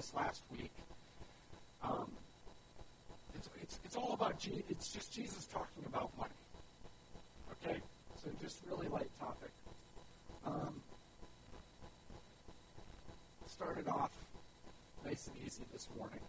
this last week. Um, it's, it's, it's all about, Je- it's just Jesus talking about money. Okay? So just really light topic. Um, started off nice and easy this morning.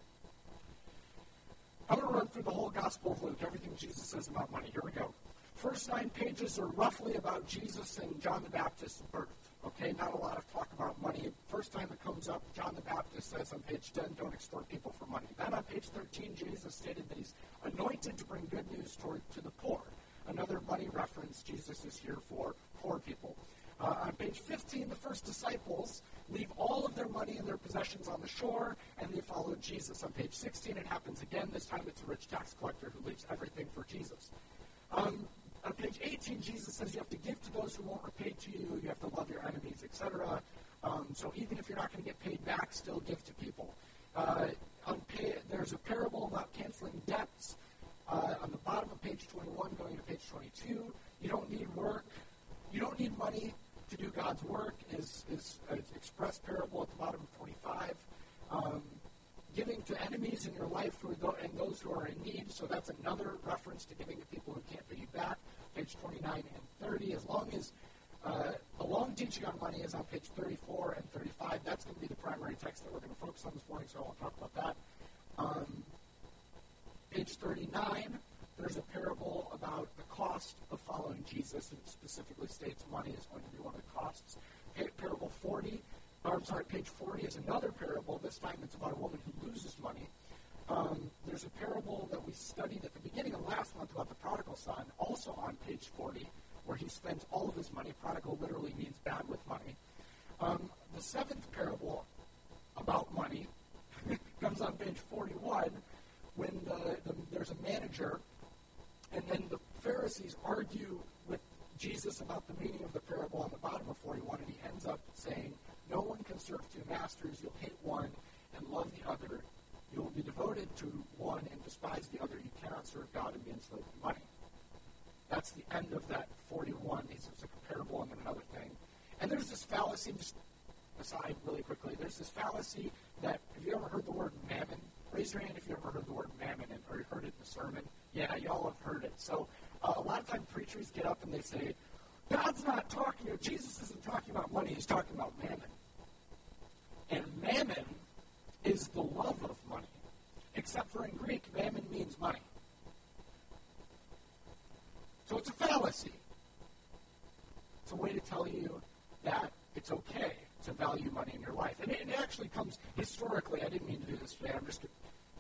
I'm going to run through the whole Gospel of Luke, everything Jesus says about money. Here we go. First nine pages are roughly about Jesus and John the Baptist's birth. Okay, not a lot of talk about money. First time it comes up, John the Baptist says on page 10, don't extort people for money. Then on page 13, Jesus stated that he's anointed to bring good news toward, to the poor. Another money reference, Jesus is here for poor people. Uh, on page 15, the first disciples leave all of their money and their possessions on the shore, and they follow Jesus. On page 16, it happens again. This time it's a rich tax collector who leaves everything for Jesus. Um, on page 18, Jesus says you have to give to those who won't repay to you, you have to love your enemies, etc. Um, so even if you're not going to get paid back, still give to people. Uh, pay, there's a parable about canceling debts uh, on the bottom of page 21 going to page 22. You don't need work. You don't need money to do God's work is, is an express parable at the bottom of 25. Um, giving to enemies in your life who and those who are in need. So that's another reference to giving to people who can't pay you back. Page 29 and 30. As long as uh, the long teaching on money is on page 34 and 35. That's going to be the primary text that we're going to focus on this morning, so I won't talk about that. Um, page 39, there's a parable about the cost of following Jesus, and it specifically states money is going to be one of the costs. Parable 40 or I'm sorry, page 40 is another parable. This time it's about a woman who loses money. Um, there's a parable that we studied at the beginning of last month about the prodigal son, also on page 40, where he spends all of his money. Prodigal literally means bad with money. Um, the seventh parable about money comes on page 41 when the, the, there's a manager, and then the Pharisees argue with Jesus about the meaning of the parable on the bottom of 41, and he ends up saying, no one can serve two masters. You'll hate one and love the other. You will be devoted to one and despise the other. You cannot serve God and be enslaved to money. That's the end of that 41. It's a comparable and another thing. And there's this fallacy, just aside really quickly, there's this fallacy that, have you ever heard the word mammon? Raise your hand if you ever heard the word mammon and, or heard it in the sermon. Yeah, y'all have heard it. So uh, a lot of times preachers get up and they say, God's not talking, Jesus isn't talking about money, he's talking about mammon. Mammon is the love of money. Except for in Greek, mammon means money. So it's a fallacy. It's a way to tell you that it's okay to value money in your life. And it, it actually comes historically. I didn't mean to do this today. I'm just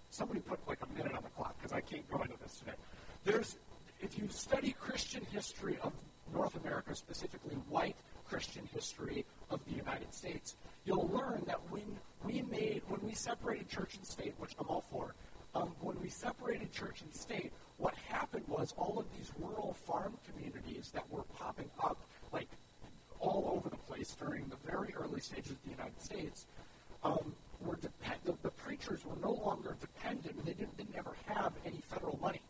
somebody put like a minute on the clock because I can't go into this today. There's if you study Christian history of North America, specifically white Christian history of the United States, you'll learn that when we made, when we separated church and state, which I'm all for, um, when we separated church and state, what happened was all of these rural farm communities that were popping up like all over the place during the very early stages of the United States um, were depend- the, the preachers were no longer dependent. They didn't, didn't ever have any federal money.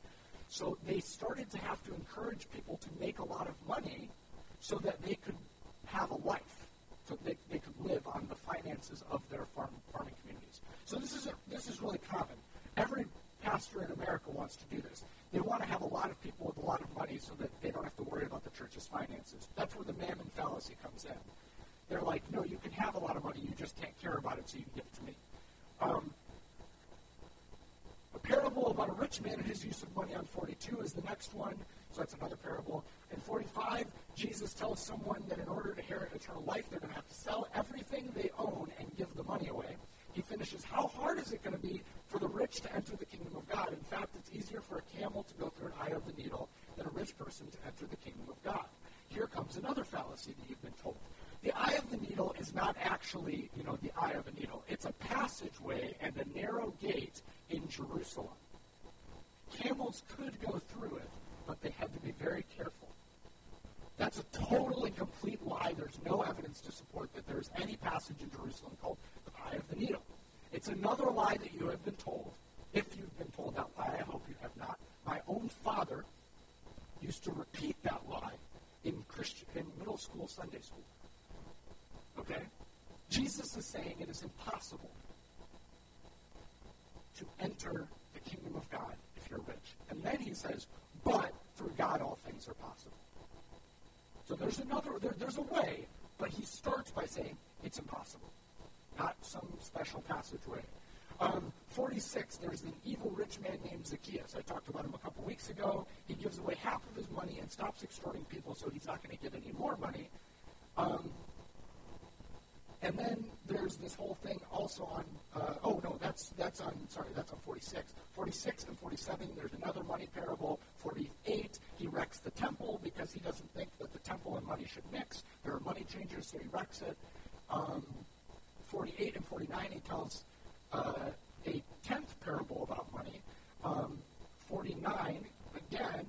So they started to have to encourage people to make a lot of money so that they could have a life they, they could live on the finances of their farm, farming communities. So this is, a, this is really common. Every pastor in America wants to do this. They want to have a lot of people with a lot of money so that they don't have to worry about the church's finances. That's where the mammon fallacy comes in. They're like, no, you can have a lot of money, you just can't care about it, so you can give it to me. Um, a parable about a rich man and his use of money on 42 is the next one. So that's another parable. In 45, Jesus tells someone that in order to inherit eternal life, they're going to have to sell everything they own and give the money away. He finishes, How hard is it going to be for the rich to enter the kingdom of God? In fact, it's easier for a camel to go through an eye of the needle than a rich person to enter the kingdom of God. Here comes another fallacy that you've been told. The eye of the needle is not actually, you know, the eye of a needle. It's a passageway and a narrow gate in Jerusalem. Camels could go through it, but they had to be very careful. That's a total and complete lie. There's no evidence to support that there's any passage in Jerusalem called the Eye of the Needle. It's another lie that you have been told. If you've been told that lie, I hope you have not. My own father used to repeat that lie in Christian in middle school, Sunday school. Okay? Jesus is saying it is impossible to enter the kingdom of God if you're rich. And then he says, but through God all things are possible there's another, there, there's a way, but he starts by saying it's impossible, not some special passageway. Um, 46, there's an evil rich man named Zacchaeus. I talked about him a couple weeks ago. He gives away half of his money and stops extorting people, so he's not going to give any more money. Um, and then this whole thing also on, uh, oh no, that's, that's on, sorry, that's on 46. 46 and 47, there's another money parable. 48, he wrecks the temple because he doesn't think that the temple and money should mix. There are money changers, so he wrecks it. Um, 48 and 49, he tells uh, a tenth parable about money. Um, 49, again,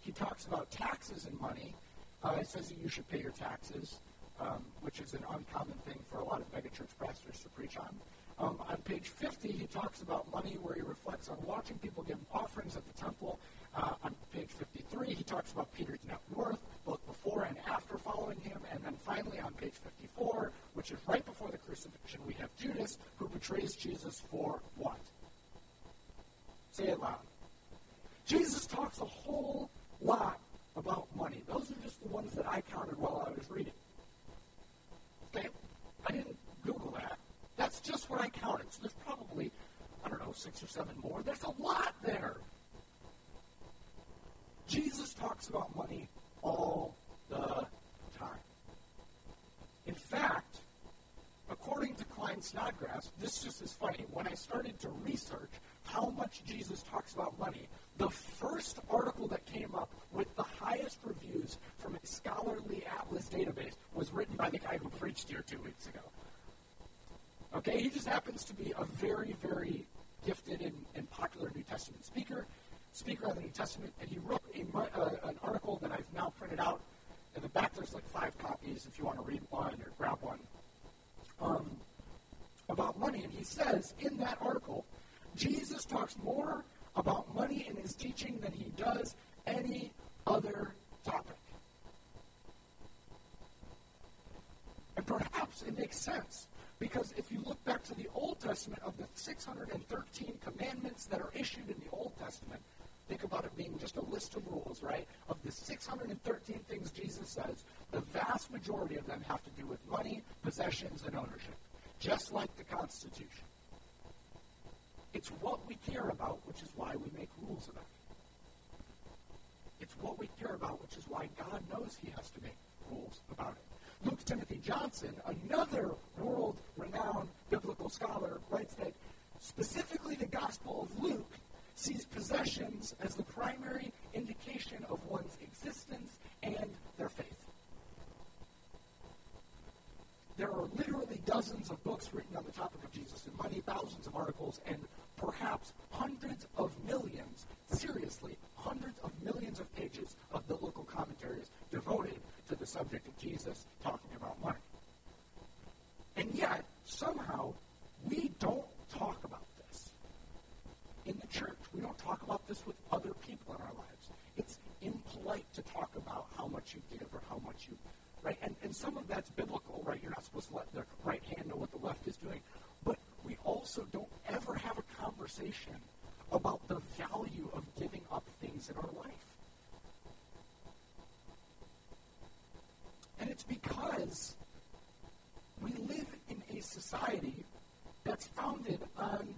he talks about taxes and money. Uh, it says that you should pay your taxes, um, which is an uncommon thing for a lot of megachurch pastors to preach on. Um, on page 50, he talks about money where he reflects on watching people give offerings at the temple. Uh, on page 53, he talks about Peter's net worth, both before and after following him. And then finally, on page 54, which is right before the crucifixion, we have Judas, who betrays Jesus for what? Say it loud. Jesus talks a whole lot about money. Those are just the ones that I counted while I was reading. Okay? I didn't Google that. That's just what I counted. So there's probably, I don't know, six or seven more. There's a lot there. Jesus talks about money all the time. In fact, according to Klyne Snodgrass, this just is funny. When I started to research how much Jesus talks about money, the first article that came up with the highest reviews from a scholarly atlas database was written by the guy who preached here two weeks ago. Okay, he just happens to be a very, very gifted and, and popular New Testament speaker, speaker of the New Testament, and he wrote a, uh, an article that I've now printed out. In the back, there's like five copies if you want to read one or grab one. Um, about money, and he says in that article, Jesus talks more about money in his teaching than he does any other topic. And perhaps it makes sense because if you look back to the Old Testament, of the 613 commandments that are issued in the Old Testament, think about it being just a list of rules, right? Of the 613 things Jesus says, the vast majority of them have to do with money, possessions, and ownership, just like the Constitution. It's what we care about, which is why we make rules about it. It's what we care about, which is why God knows He has to make rules about it. Timothy Johnson, another world renowned biblical scholar, writes that specifically the Gospel of Luke sees possessions as the primary indication of one's existence and their faith. There are literally dozens of books written on the topic of Jesus and money, thousands of articles, and perhaps hundreds of millions, seriously, hundreds of millions of pages of biblical commentaries devoted to the subject of Jesus talking about money. And yet, somehow, we don't talk about this in the church. We don't talk about this with other people in our lives. It's impolite to talk about how much you give or how much you, right? And, and some of that's biblical, right? You're not supposed to let the right hand know what the left is doing. But we also don't ever have a conversation about the value of giving up things in our life. And it's because we live in a society that's founded on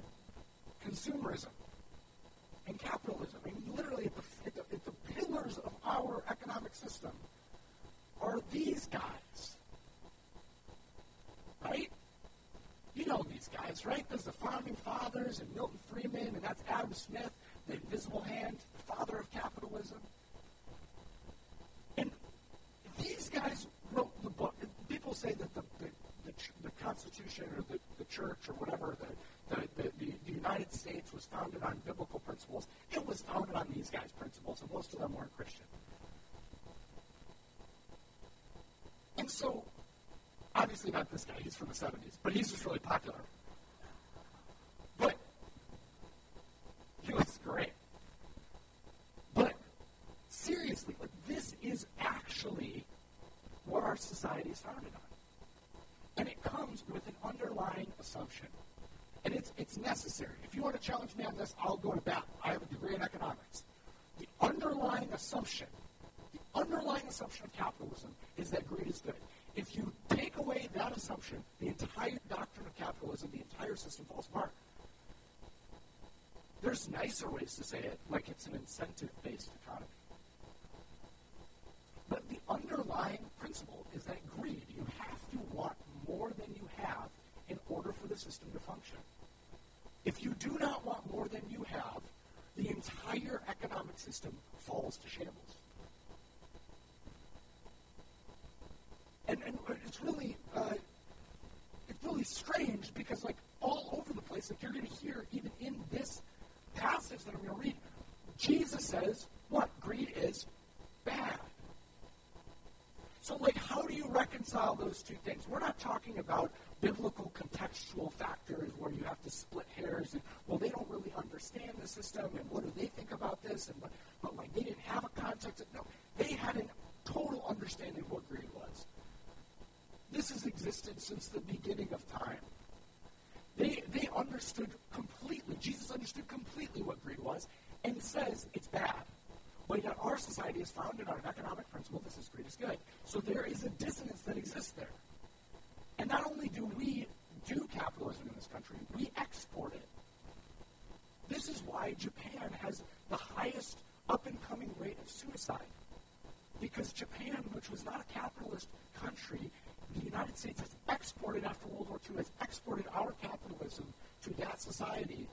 consumerism and capitalism. I mean, literally, at the, at the, at the pillars of our economic system are these guys. Right? You know these guys, right? There's the founding fathers and Milton Friedman, and that's Adam Smith, the invisible hand, the father of capitalism. These guys wrote the book. People say that the, the, the, the Constitution or the, the church or whatever, the, the, the, the United States was founded on biblical principles. It was founded on these guys' principles, and most of them weren't Christian. And so, obviously not this guy, he's from the 70s, but he's just really popular. But he was great. But seriously, like this is actually what our society is founded on. And it comes with an underlying assumption. And it's, it's necessary. If you want to challenge me on this, I'll go to bat. I have a degree in economics. The underlying assumption, the underlying assumption of capitalism is that greed is good. If you take away that assumption, the entire doctrine of capitalism, the entire system falls apart. There's nicer ways to say it, like it's an incentive based economy. But the underlying is that greed, you have to want more than you have in order for the system to function. If you do not want more than you have, the entire economic system falls to shambles. And, and it's really uh, it's really strange because like all over the place, like you're going to hear even in this passage that I'm going to read, Jesus says, what? Greed is bad. So, like, how do you reconcile those two things? We're not talking about biblical contextual factors where you have to split hairs and, well, they don't really understand the system and what do they think about this? And but, but like, they didn't have a context. Of, no, they had a total understanding of what greed was. This has existed since the beginning of time. They, they understood completely, Jesus understood completely what greed was, and says it's bad. But yet our society is founded on an economic principle this is greed is good. So there is a dissonance that exists there. And not only do we do capitalism in this country, we export it. This is why Japan has the highest up and coming rate of suicide. Because Japan, which was not a capitalist country, the United States has exported after World War II, has exported our capitalism to that society.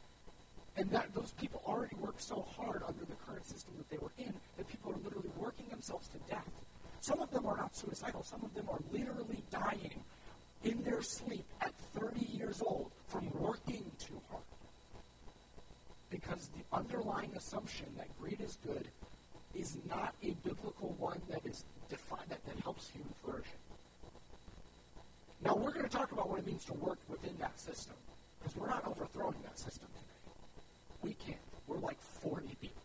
And that those people already worked so hard under the current system that they were in that people are literally working themselves to death. Some of them are not suicidal. Some of them are literally dying in their sleep at 30 years old from working too hard. Because the underlying assumption that greed is good is not a biblical one that is defined that, that helps human flourishing. Now, we're going to talk about what it means to work within that system, because we're not overthrowing that system. We can't. We're like 40 people.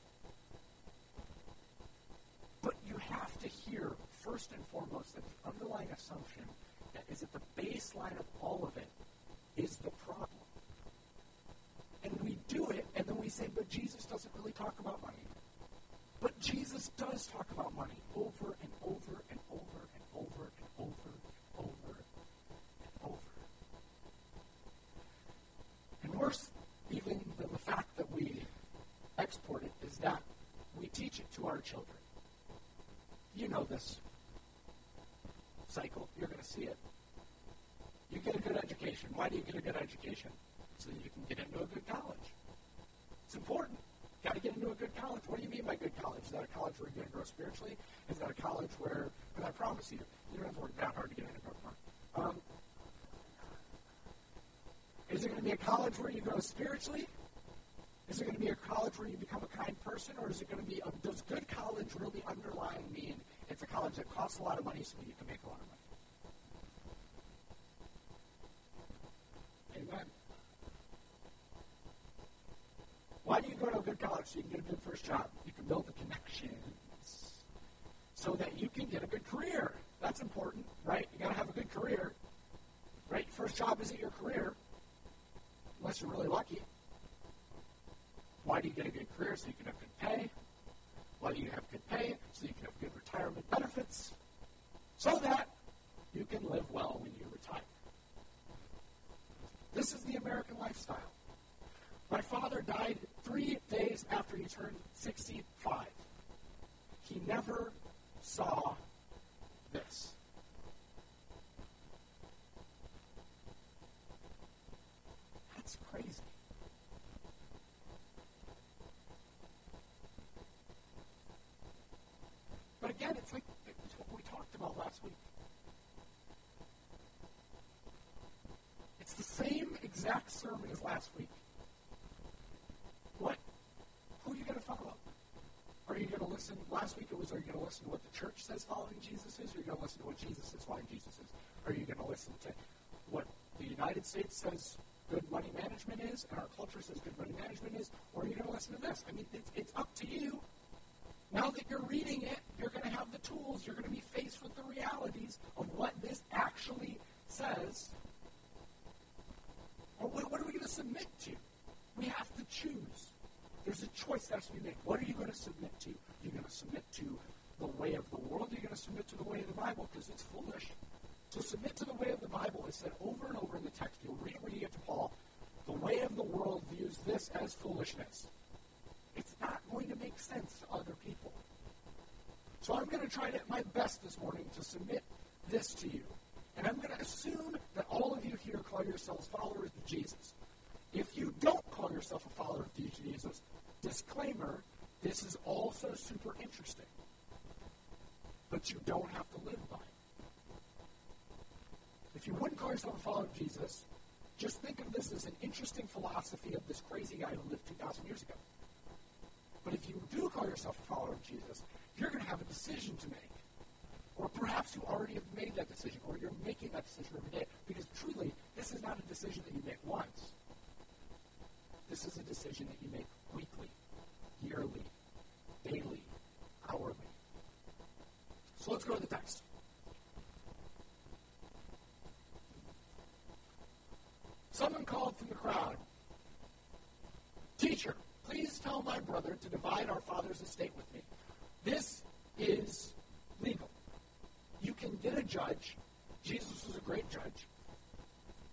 But you have to hear, first and foremost, that the underlying assumption that is at the baseline of all of it is the problem. And we do it, and then we say, but Jesus doesn't really talk about money. But Jesus does talk about money over and over and over and over and over and over worse even than the fact that we export it is that we teach it to our children. You know this cycle. You're going to see it. You get a good education. Why do you get a good education? So that you can get into a good college. It's important. Got to get into a good college. What do you mean by good college? Is that a college where you're going to grow spiritually? Is that a college where, because I promise you, you don't have to work that hard to get into a um, is it going to be a college where you grow spiritually? Is it going to be a college where you become a kind person? Or is it going to be, a, does good college really underlying mean it's a college that costs a lot of money so you can make a lot of money? Amen. Why do you go to a good college? So you can get a good first job. You can build the connections so that you can get a good career. That's important, right? You got to have a good career, right? First job isn't your career unless you're really lucky. Why do you get a good career? So you can have good pay. Why do you have good pay? So you can have good retirement benefits. So that you can live well when you retire. This is the American lifestyle. My father died three days after he turned 65. He never saw this. That's crazy. But again, it's like it's what we talked about last week. It's the same exact sermon as last week. What? Who are you going to follow? Are you going to listen? Last week it was, are you going to listen to what the church says following Jesus is? Or are you going to listen to what Jesus says following Jesus is? Are you going to listen to what the United States says good money management is, and our culture says good money management is, or are you going to listen to this? I mean, it's, it's up to you. Now that you're reading it, you're going to have the tools. You're going to be faced with the realities of what this actually says. Or what, what are we going to submit to? We have to choose. There's a choice that has to be made. What are you going to submit to? You're going to submit to the way of the world, or you're going to submit to the way of the Bible because it's foolish. To submit to the way of the Bible is said over and over in the text. You'll read when you get to Paul. The way of the world views this as foolishness. It's not going to make sense to other people. So I'm going to try to, my best this morning to submit this to you. And I'm going to assume that all of you here call yourselves followers of Jesus. If you don't call yourself a follower of Jesus, disclaimer, this is also super interesting. But you don't have to live by it. If you wouldn't call yourself a follower of Jesus, just think of this as an interesting philosophy of this crazy guy who lived 2,000 years ago. But if you do call yourself a follower of Jesus, you're going to have a decision to make. Or perhaps you already have made that decision, or you're making that decision every day. Because truly, this is not a decision that you make once. This is a decision that you make weekly, yearly, daily, hourly. So let's go to the text. Someone called from the crowd Teacher, please tell my brother to divide our father's estate with me. This is legal. You can get a judge. Jesus was a great judge.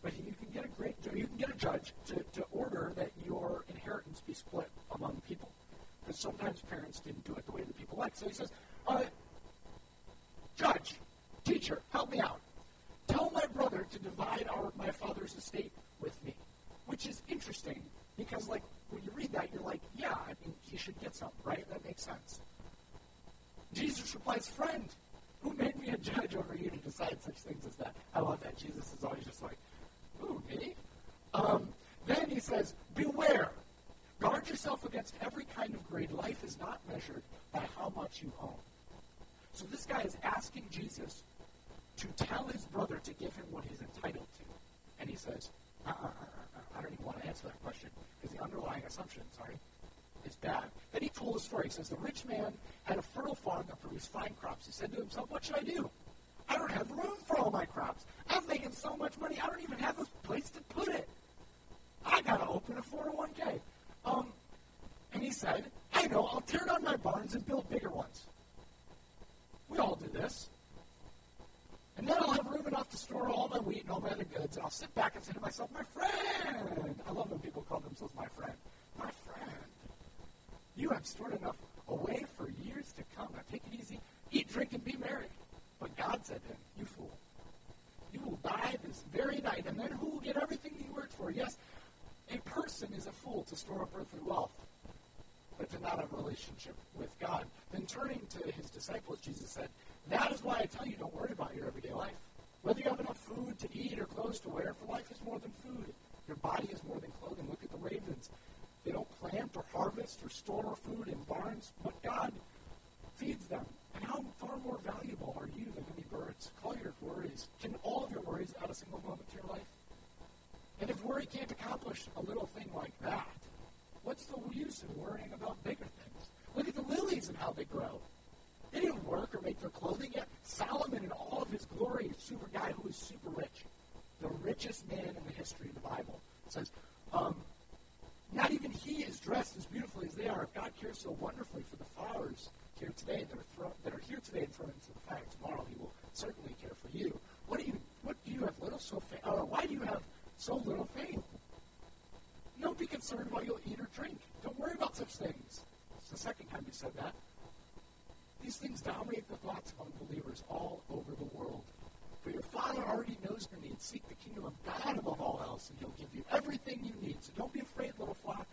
But you can get a great you can get a judge to, to order that your inheritance be split among people. Because sometimes parents didn't do it the way that people like. So he says, uh, Judge, teacher, help me out. Tell my brother to divide our my father's estate with me. Which is interesting because like when you read that, you're like, yeah, I mean he should get some, right? That makes sense. Jesus replies, Friend, who made me a judge over you to decide such things as that? I love that. Jesus is always just like, Ooh, me? Um, then he says, Beware. Guard yourself against every kind of greed. Life is not measured by how much you own. So this guy is asking Jesus to tell his brother to give him what he's entitled to. And he says, uh, uh, uh, I don't even want to answer that question because the underlying assumption, sorry, is bad. Then he told a story. He says, The rich man had a fertile farm that produced fine crops. He said to himself, What should I do? I don't have room for all my crops. Making so much money, I don't even have a place to put it. I got to open a 401k. Um, and he said, I know, I'll tear down my barns and build bigger ones. We all do this. And then I'll have room enough to store all my wheat and all my other goods, and I'll sit back and say to myself, my friend. I love when people call themselves my friend. My friend. You have stored enough away for years to come. Now take it easy. Eat, drink, and be merry. But God said to him, You fool. You will die this very night, and then who will get everything you worked for? Yes, a person is a fool to store up earthly wealth, but to not have a relationship with God. Then turning to his disciples, Jesus said, That is why I tell you, don't worry about your everyday life. Whether you have enough food to eat or clothes to wear, for life is more than food. Your body is more than clothing. Look at the ravens. They don't plant or harvest or store food in barns, but God feeds them. How far more valuable are you than many birds? Call your worries. Can all of your worries add a single moment to your life? And if worry can't accomplish a little thing like that, what's the use in worrying about bigger things? Look at the lilies and how they grow. They didn't work or make their clothing yet. Solomon, in all of his glory, a super guy who was super rich, the richest man in the history of the Bible, says, um, not even he is dressed as beautifully as they are. If God cares so wonderfully for the flowers here today that are, thrown, that are here today and thrown into the fire tomorrow, he will certainly care for you. What do you what do you have little so fa- uh, why do you have so little faith? Don't be concerned what you'll eat or drink. Don't worry about such things. It's the second time he said that. These things dominate the thoughts among believers all over the world. For your Father already knows your needs. Seek the kingdom of God above all else, and He'll give you everything you need. So don't be afraid, little flock.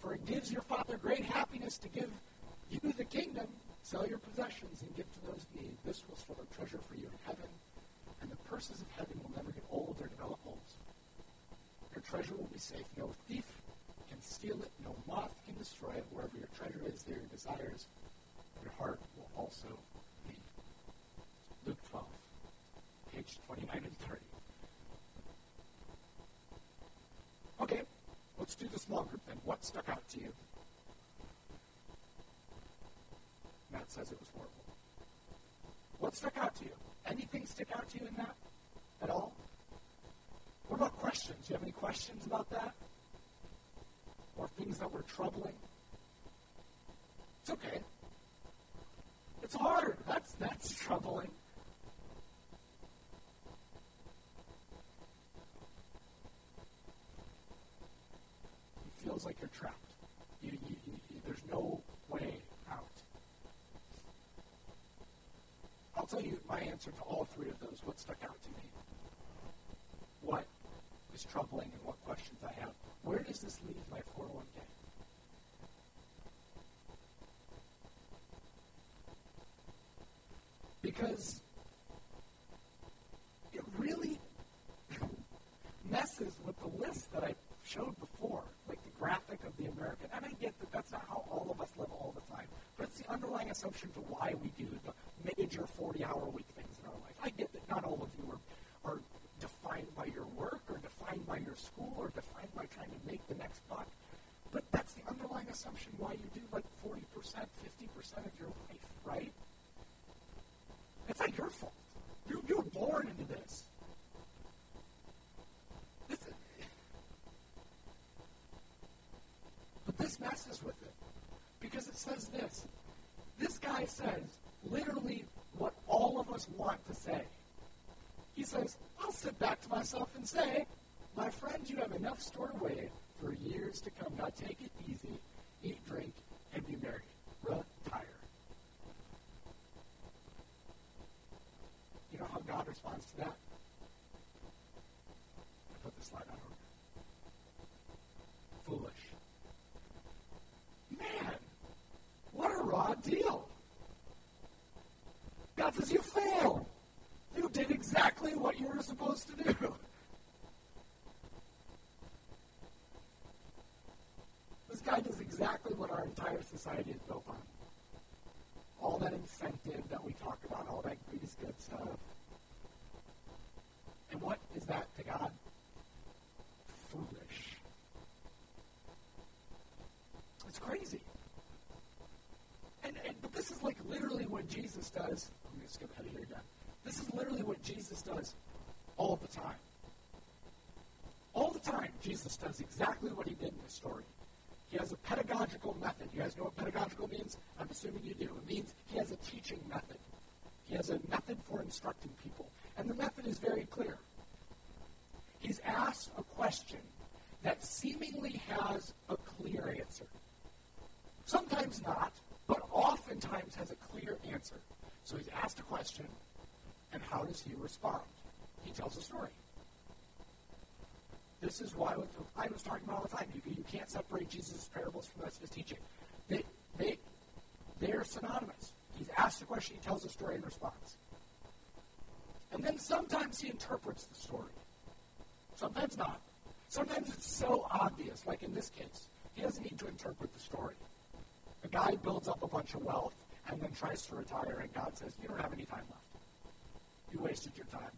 For it gives your Father great happiness to give you the kingdom. Sell your possessions and give to those in need. This will store a treasure for you in heaven, and the purses of heaven will never get old or develop holes. Your treasure will be safe. No thief can steal it. No moth can destroy it. Wherever your treasure is, there your desires. Your heart will also be. Luke 12, page 29 and 30. Okay, let's do the small group then. What stuck out to you? Matt says it was horrible. What stuck out to you? Anything stick out to you in that at all? What about questions? Do you have any questions about that? Or things that were troubling? It's okay. It's hard. That's, that's troubling. It feels like you're trapped. You, you, you, there's no way out. I'll tell you my answer to all three of those, what stuck out to me. What is troubling and what questions I have. Where does this leave my 401k? Because it really messes with the list that I showed before, like the graphic of the American. And I get that that's not how all of us live all the time, but it's the underlying assumption to why we do the major 40 hour week things in our life. I get that not all of you are, are defined by your work or defined by your school or defined by trying to make the next buck, but that's the underlying assumption why you do like 40%, 50% of your life, right? It's not your fault. You, you were born into this. this is, but this messes with it because it says this. This guy says literally what all of us want to say. He says, I'll sit back to myself and say, My friend, you have enough stored away for years to come. Now take it easy, eat, drink, and be merry. Retire. You know how God responds to that? I put the slide on over. Foolish. Man, what a raw deal. Says, You did exactly what you were supposed to do. This guy does exactly what our entire society is built on. All that incentive that we talk about, all that grease good stuff. And what is that to God? Foolish. It's crazy. And, and but this is like literally what Jesus does. To skip ahead of here again. This is literally what Jesus does all the time. All the time, Jesus does exactly what he did in this story. He has a pedagogical method. You guys know what pedagogical means? I'm assuming you do. It means he has a teaching method. He has a method for instructing people. And the method is very clear. He's asked a question that seemingly has a clear answer. Sometimes not, but oftentimes has a clear answer. So he's asked a question, and how does he respond? He tells a story. This is why I was talking about all the time. You, you can't separate Jesus' parables from the rest of his teaching. They, they, they are synonymous. He's asked a question, he tells a story in response. And then sometimes he interprets the story. Sometimes not. Sometimes it's so obvious, like in this case. He doesn't need to interpret the story. A guy builds up a bunch of wealth and then tries to retire, and God says, You don't have any time left. You wasted your time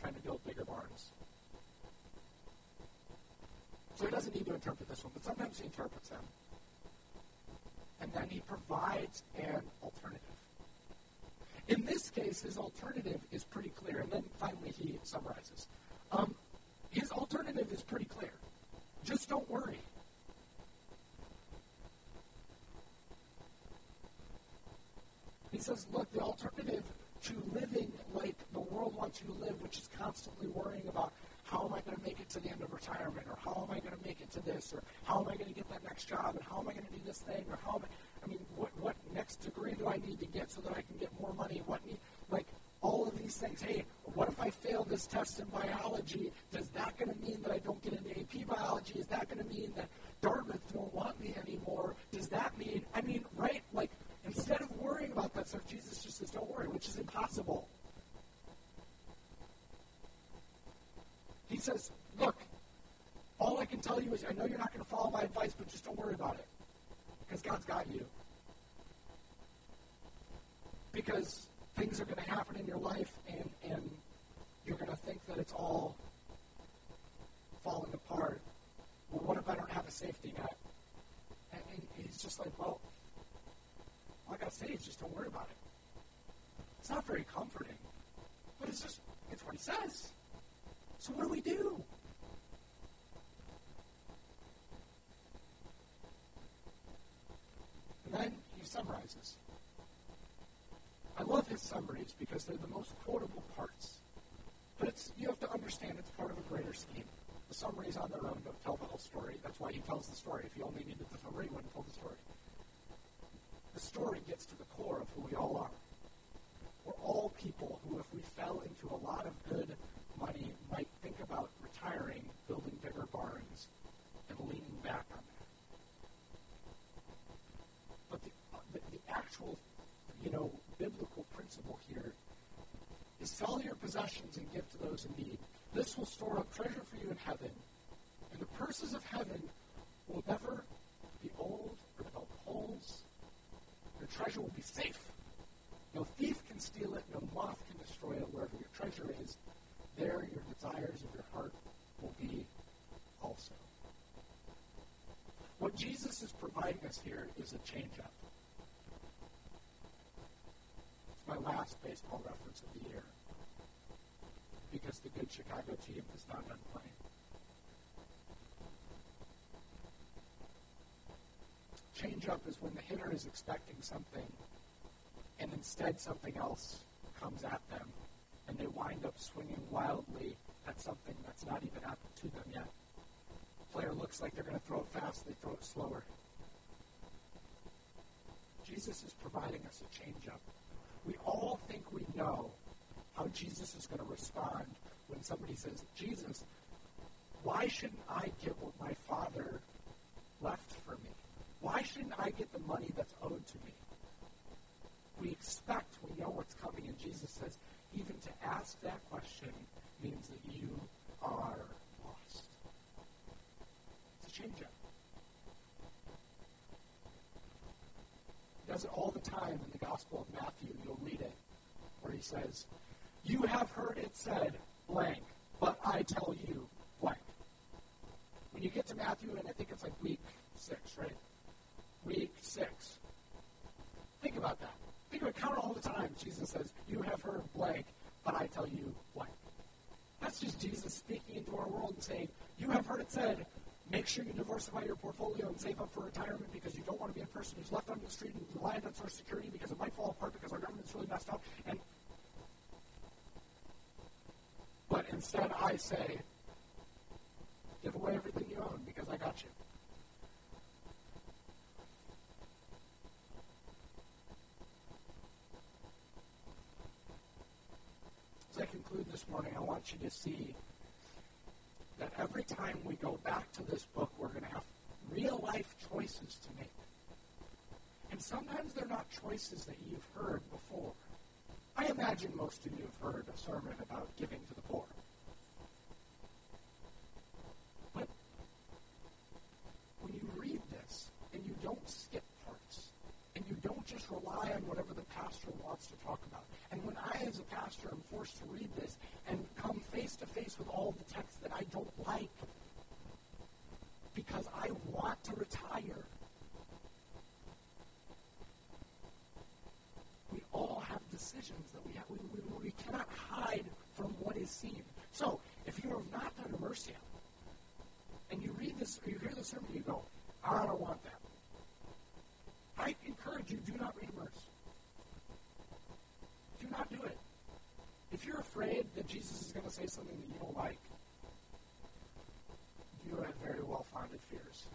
trying to build bigger barns. So he doesn't need to interpret this one, but sometimes he interprets them. And then he provides an alternative. In this case, his alternative is pretty clear, and then finally he summarizes. Um, his alternative is pretty clear. Just don't worry. He says, look, the alternative to living like the world wants you to live, which is constantly worrying about how am I going to make it to the end of retirement, or how am I going to make it to this, or how am I going to get that next job, and how am I going to do this thing, or how am I, I mean, what, what next degree do I need to get so that I can get more money? What need, like, all of these things. Hey, what if I fail this test in biology? Does that going to mean that I don't get into AP biology? Is that going to mean that Dartmouth won't want me anymore? Does that mean, I mean, right? Like, instead of worrying about that stuff, Jesus just says, don't worry, which is impossible. He says, Look, all I can tell you is I know you're not going to follow my advice, but just don't worry about it. Because God's got you. Because things are going to happen in your life, and, and you're going to think that it's all falling apart. Well, what if I don't have a safety net? And, and he's just like, Well, all I got to say is just don't worry about it. It's not very comforting, but it's just, it's what he says. So what do we do? And then he summarizes. I love his summaries because they're the most quotable parts. But it's you have to understand it's part of a greater scheme. The summaries on their own don't tell the whole story. That's why he tells the story. If he only needed the summary, he wouldn't tell the story. The story gets to the core of who we all are. We're all people who, if we fell into a lot of good money, might think about retiring, building bigger barns, and leaning back on that. But the, the, the actual, you know, biblical principle here is sell your possessions and give to those in need. This will store up treasure for you in heaven, and the purses of heaven will never be old or develop holes. Treasure will be safe. No thief can steal it, no moth can destroy it. Wherever your treasure is, there your desires of your heart will be also. What Jesus is providing us here is a change up. It's my last baseball reference of the year because the good Chicago team is not done playing. Change up is when the hitter is expecting something and instead something else comes at them and they wind up swinging wildly at something that's not even happened to them yet. The player looks like they're going to throw it fast, they throw it slower. Jesus is providing us a change up. We all think we know how Jesus is going to respond when somebody says, Jesus, why shouldn't I get what my father left for me? Why shouldn't I get the money that's owed to me? We expect, we know what's coming, and Jesus says, even to ask that question means that you are lost. It's a change up. He does it all the time in the Gospel of Matthew. You'll read it, where he says, You have heard it said, blank, but I tell you, blank. When you get to Matthew, and I think it's like week six, right? Week six. Think about that. Think about count all the time. Jesus says, You have heard blank, but I tell you blank. That's just Jesus speaking into our world and saying, You have heard it said, make sure you diversify your portfolio and save up for retirement because you don't want to be a person who's left on the street and reliant on social security because it might fall apart because our government's really messed up. And but instead I say, give away everything you own because I got you. As I conclude this morning, I want you to see that every time we go back to this book, we're going to have real life choices to make. And sometimes they're not choices that you've heard before. I imagine most of you have heard a sermon about giving to the poor. But when you read this and you don't skip parts, and you don't just rely on whatever the pastor wants to talk about, and when I, as a pastor, am forced to read this and come face to face with all the texts that I don't like because I want to retire, we all have decisions that we have. We, we, we cannot hide from what is seen. So, if you have not done Mercia, and you read this, or you hear the sermon, you go, I don't want that. I encourage you, do not read Mercy. Do not do it. If you're afraid that Jesus is going to say something that you don't like, you have very well founded fears.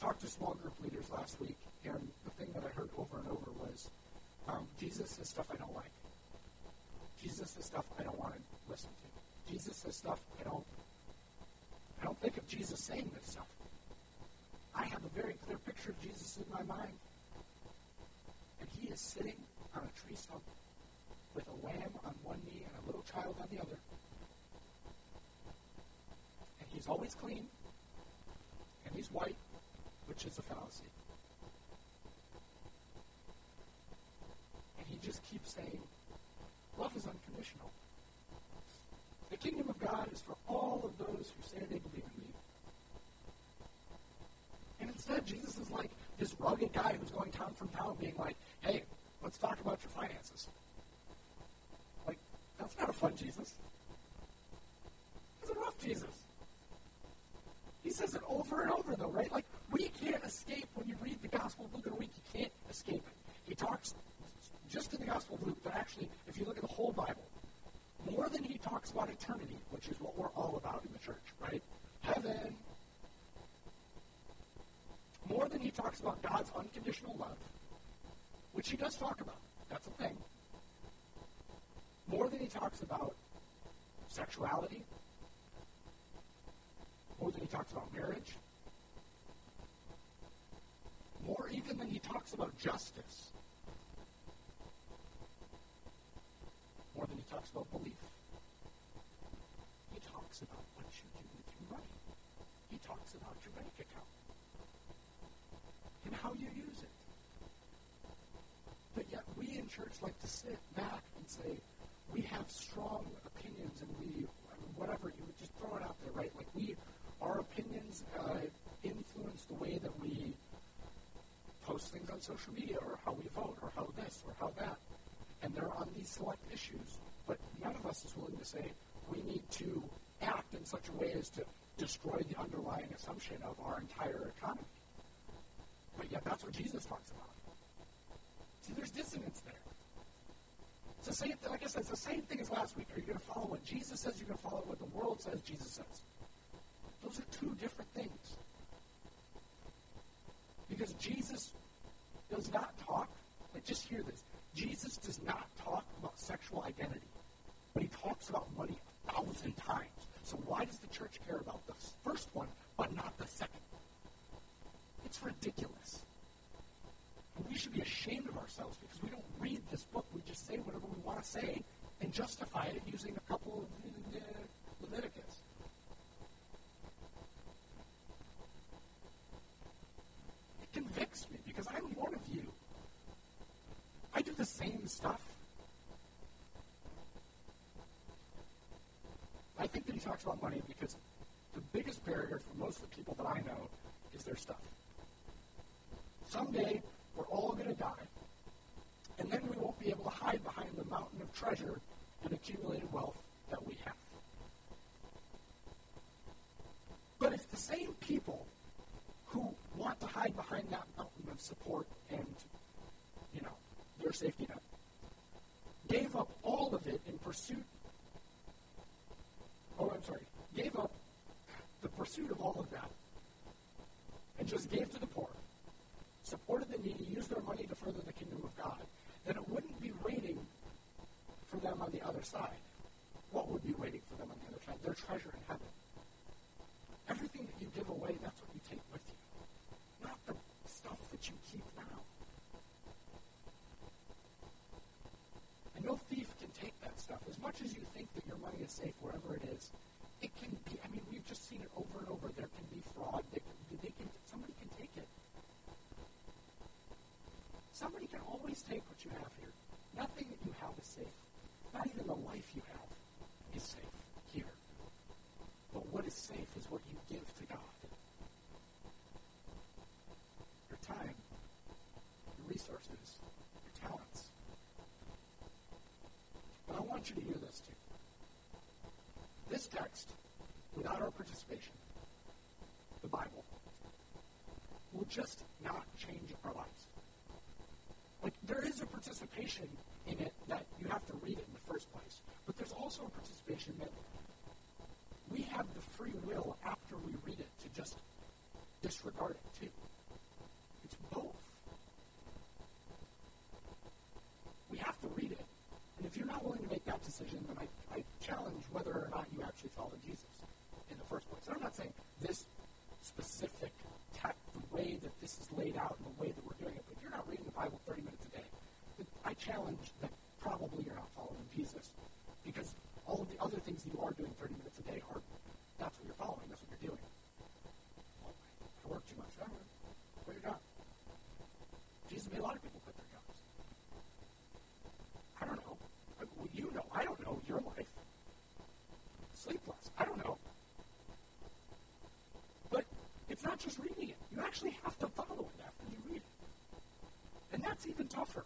Talked to small group leaders last week, and the thing that I heard over and over was um, Jesus says stuff I don't like. Jesus says stuff I don't want to listen to. Jesus says stuff I don't I don't think of Jesus saying this stuff. I have a very clear picture of Jesus in my mind. And he is sitting on a tree stump with a lamb on one knee and a little child on the other. And he's always clean. And he's white, which is a fallacy. And he just keeps saying, love is unconditional. The kingdom of God is for all of those who say they believe in me. And instead, Jesus is like this rugged guy who's going town from town being like, hey, let's talk about your finances. It's not a fun Jesus. It's a rough Jesus. He says it over and over, though, right? Like, we can't escape when you read the Gospel of Luke a Week. You can't escape it. He talks just in the Gospel of Luke, but actually, if you look at the whole Bible, more than he talks about eternity, which is what we're all about in the church, right? Heaven. More than he talks about God's unconditional love, which he does talk about. That's a thing. More than he talks about sexuality, more than he talks about marriage, more even than he talks about justice, more than he talks about belief. He talks about what you do with your money. He talks about your bank account and how you use it. But yet we in church like to sit back and say, we have strong opinions and we, whatever, you would just throw it out there, right? Like we, our opinions uh, influence the way that we post things on social media or how we vote or how this or how that. And they're on these select issues. But none of us is willing to say we need to act in such a way as to destroy the underlying assumption of our entire economy. But yet that's what Jesus talks about. See, there's dissonance there. It's the same, like I said, it's the same thing as last week. Are you going to follow what Jesus says? You're going to follow what the world says Jesus says. Those are two different things. Because Jesus does not talk, like just hear this. Jesus does not talk about sexual identity, but he talks about money a thousand times. So why does the church care about the first one, but not the second? It's ridiculous. And we should be ashamed of ourselves because we don't read this book. We just say whatever we want to say and justify it using a couple of uh, Leviticus. It convicts me because I'm one of you. I do the same stuff. I think that he talks about money because the biggest barrier for most of the people that I know is their stuff. Someday, we're all going to die, and then we won't be able to hide behind the mountain of treasure and accumulated wealth that we have. But if the same people who want to hide behind that mountain of support and, you know, their safety net gave up all of it in pursuit, oh, I'm sorry, gave up the pursuit of all of that and just gave to the poor, supported the needy, used their money to further the kingdom of God, then it wouldn't be waiting for them on the other side. What would be waiting for them on the other side? Their treasure in heaven. Everything that you give away, that's what you take with you, not the stuff that you keep now. And no thief can take that stuff. As much as you think that your money is safe wherever it is, it can be. I mean, we've just seen it over and over. There can be fraud. They can, they can, somebody can take it. Always take what you have here. Nothing that you have is safe. Not even the life you have is safe here. But what is safe is what you give to God. Your time, your resources, your talents. But I want you to hear this too. This text, without our participation, the Bible, will just not change our lives. Like, there is a participation in it that you have to read it in the first place. But there's also a participation that we have the free will after we read it to just disregard it too. It's both. We have to read it. And if you're not willing to make that decision, then I, I challenge whether or not you actually follow Jesus in the first place. And I'm not saying this specific text, the way that this is laid out and the way that we're doing it, but if you're not reading the Bible 30 minutes a day, I challenge that probably you're not following Jesus because all of the other things that you are doing 30 minutes a day are, that's what you're following, that's what you're doing. Well, I work too much. All right. Quit your job. Jesus made a lot of people quit their jobs. I don't know. Well, you know. I don't know your life. Sleep less. I don't know. But it's not just reading it. You actually have to follow it after you read it. And that's even tougher.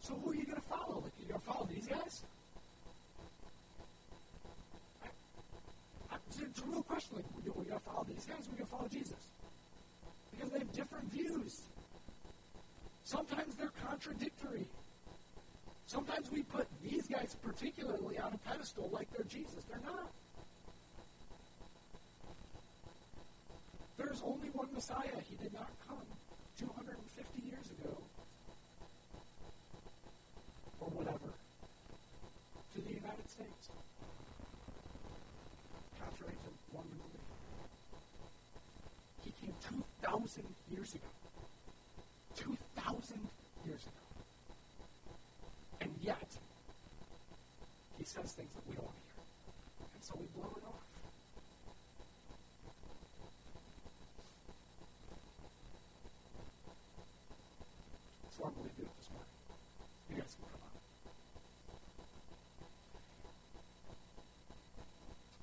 So who are you going to follow? Like, you going to follow these guys? I, I, it's a real question. pedestal like they're Jesus. They're not. There's only one Messiah. He did not come 250 years ago or whatever to the United States. Contrary to one movie. He came 2,000 years ago. 2,000 years ago. And yet, he says things that we don't want to hear. And so we blow it off. So I'm going to do it this morning. You guys can come on.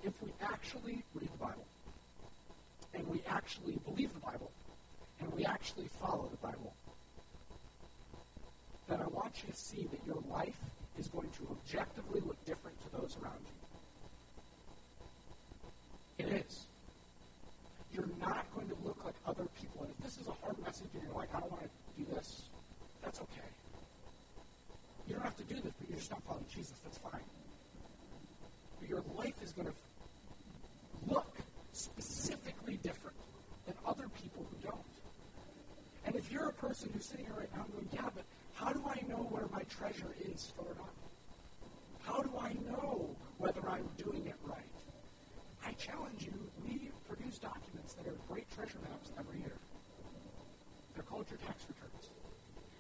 If we actually read the Bible, and we actually believe the Bible, and we actually follow the Bible, then I want you to see that your life is going to objectively look different to those around you. It is. You're not going to look like other people. And if this is a hard message and you're like, I don't want to do this, that's okay. You don't have to do this, but you're just not following Jesus. That's fine. But your life is going to look specifically different than other people who don't. And if you're a person who's sitting here right now going, yeah, but how do I know where my treasure is stored up? How do I know whether I'm doing it right? I challenge you, we produce documents that are great treasure maps every year. They're called your tax returns.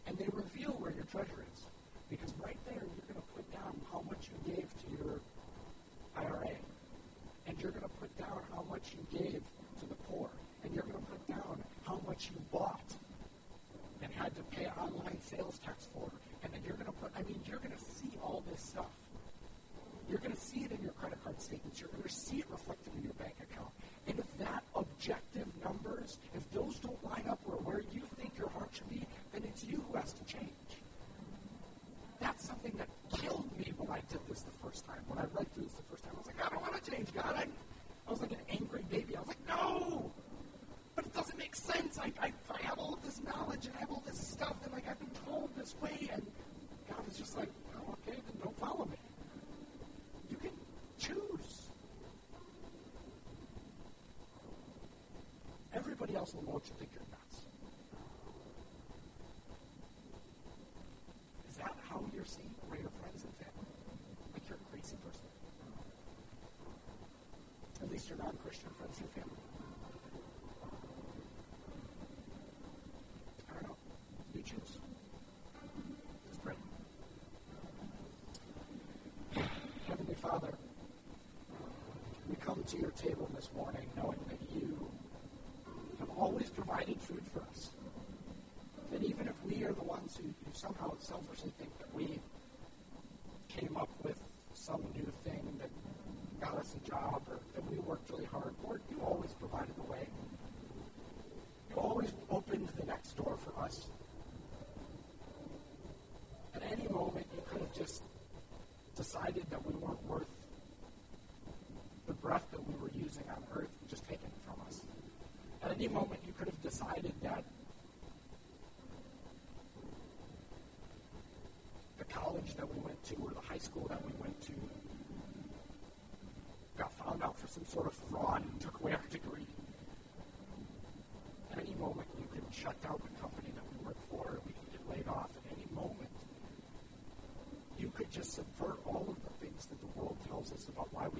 And they reveal where your treasure is. Because right there, you're going to put down how much you gave to your IRA. And you're going to put down how much you gave to the poor. And you're going to put down how much you bought and had to pay online sales tax for. And then you're going to put, I mean, you're going to see all this stuff. You're going to see it in your credit card statements. You're going to see it reflected in your bank account. And if that objective numbers, if those don't line up where, where you think your heart should be, then it's you who has to change. That's something that killed me when I did this the first time. When I read through this the first time, I was like, I don't want to change, God. I, I was like an angry baby. I was like, no! But it doesn't make sense. I, I, I have all of this knowledge and I have all this stuff, and like I've been told this way, and God is just like, oh, okay, then don't follow me. You can choose. Everybody else will know what you think you're nuts. Is that how you're seen by your friends and family? Like you're a crazy person? At your friends and family. Let's pray. Heavenly Father, we come to your table this morning knowing that you have always provided food for us. That even if we are the ones who, who somehow selfishly think that we came up with some new thing that got us a job or that we worked really hard for, you always provided the way. You always opened the next door for us. At any moment, you could have just decided that we weren't worth the breath that we were using on earth and just taken it from us. At any moment, you could have decided that the college that we went to or the high school that we went to got found out for some sort of fraud and took away our degree. At any moment, you could shut down the company that we work for, and we could get laid off at any moment. You could just subvert all of the things that the world tells about why we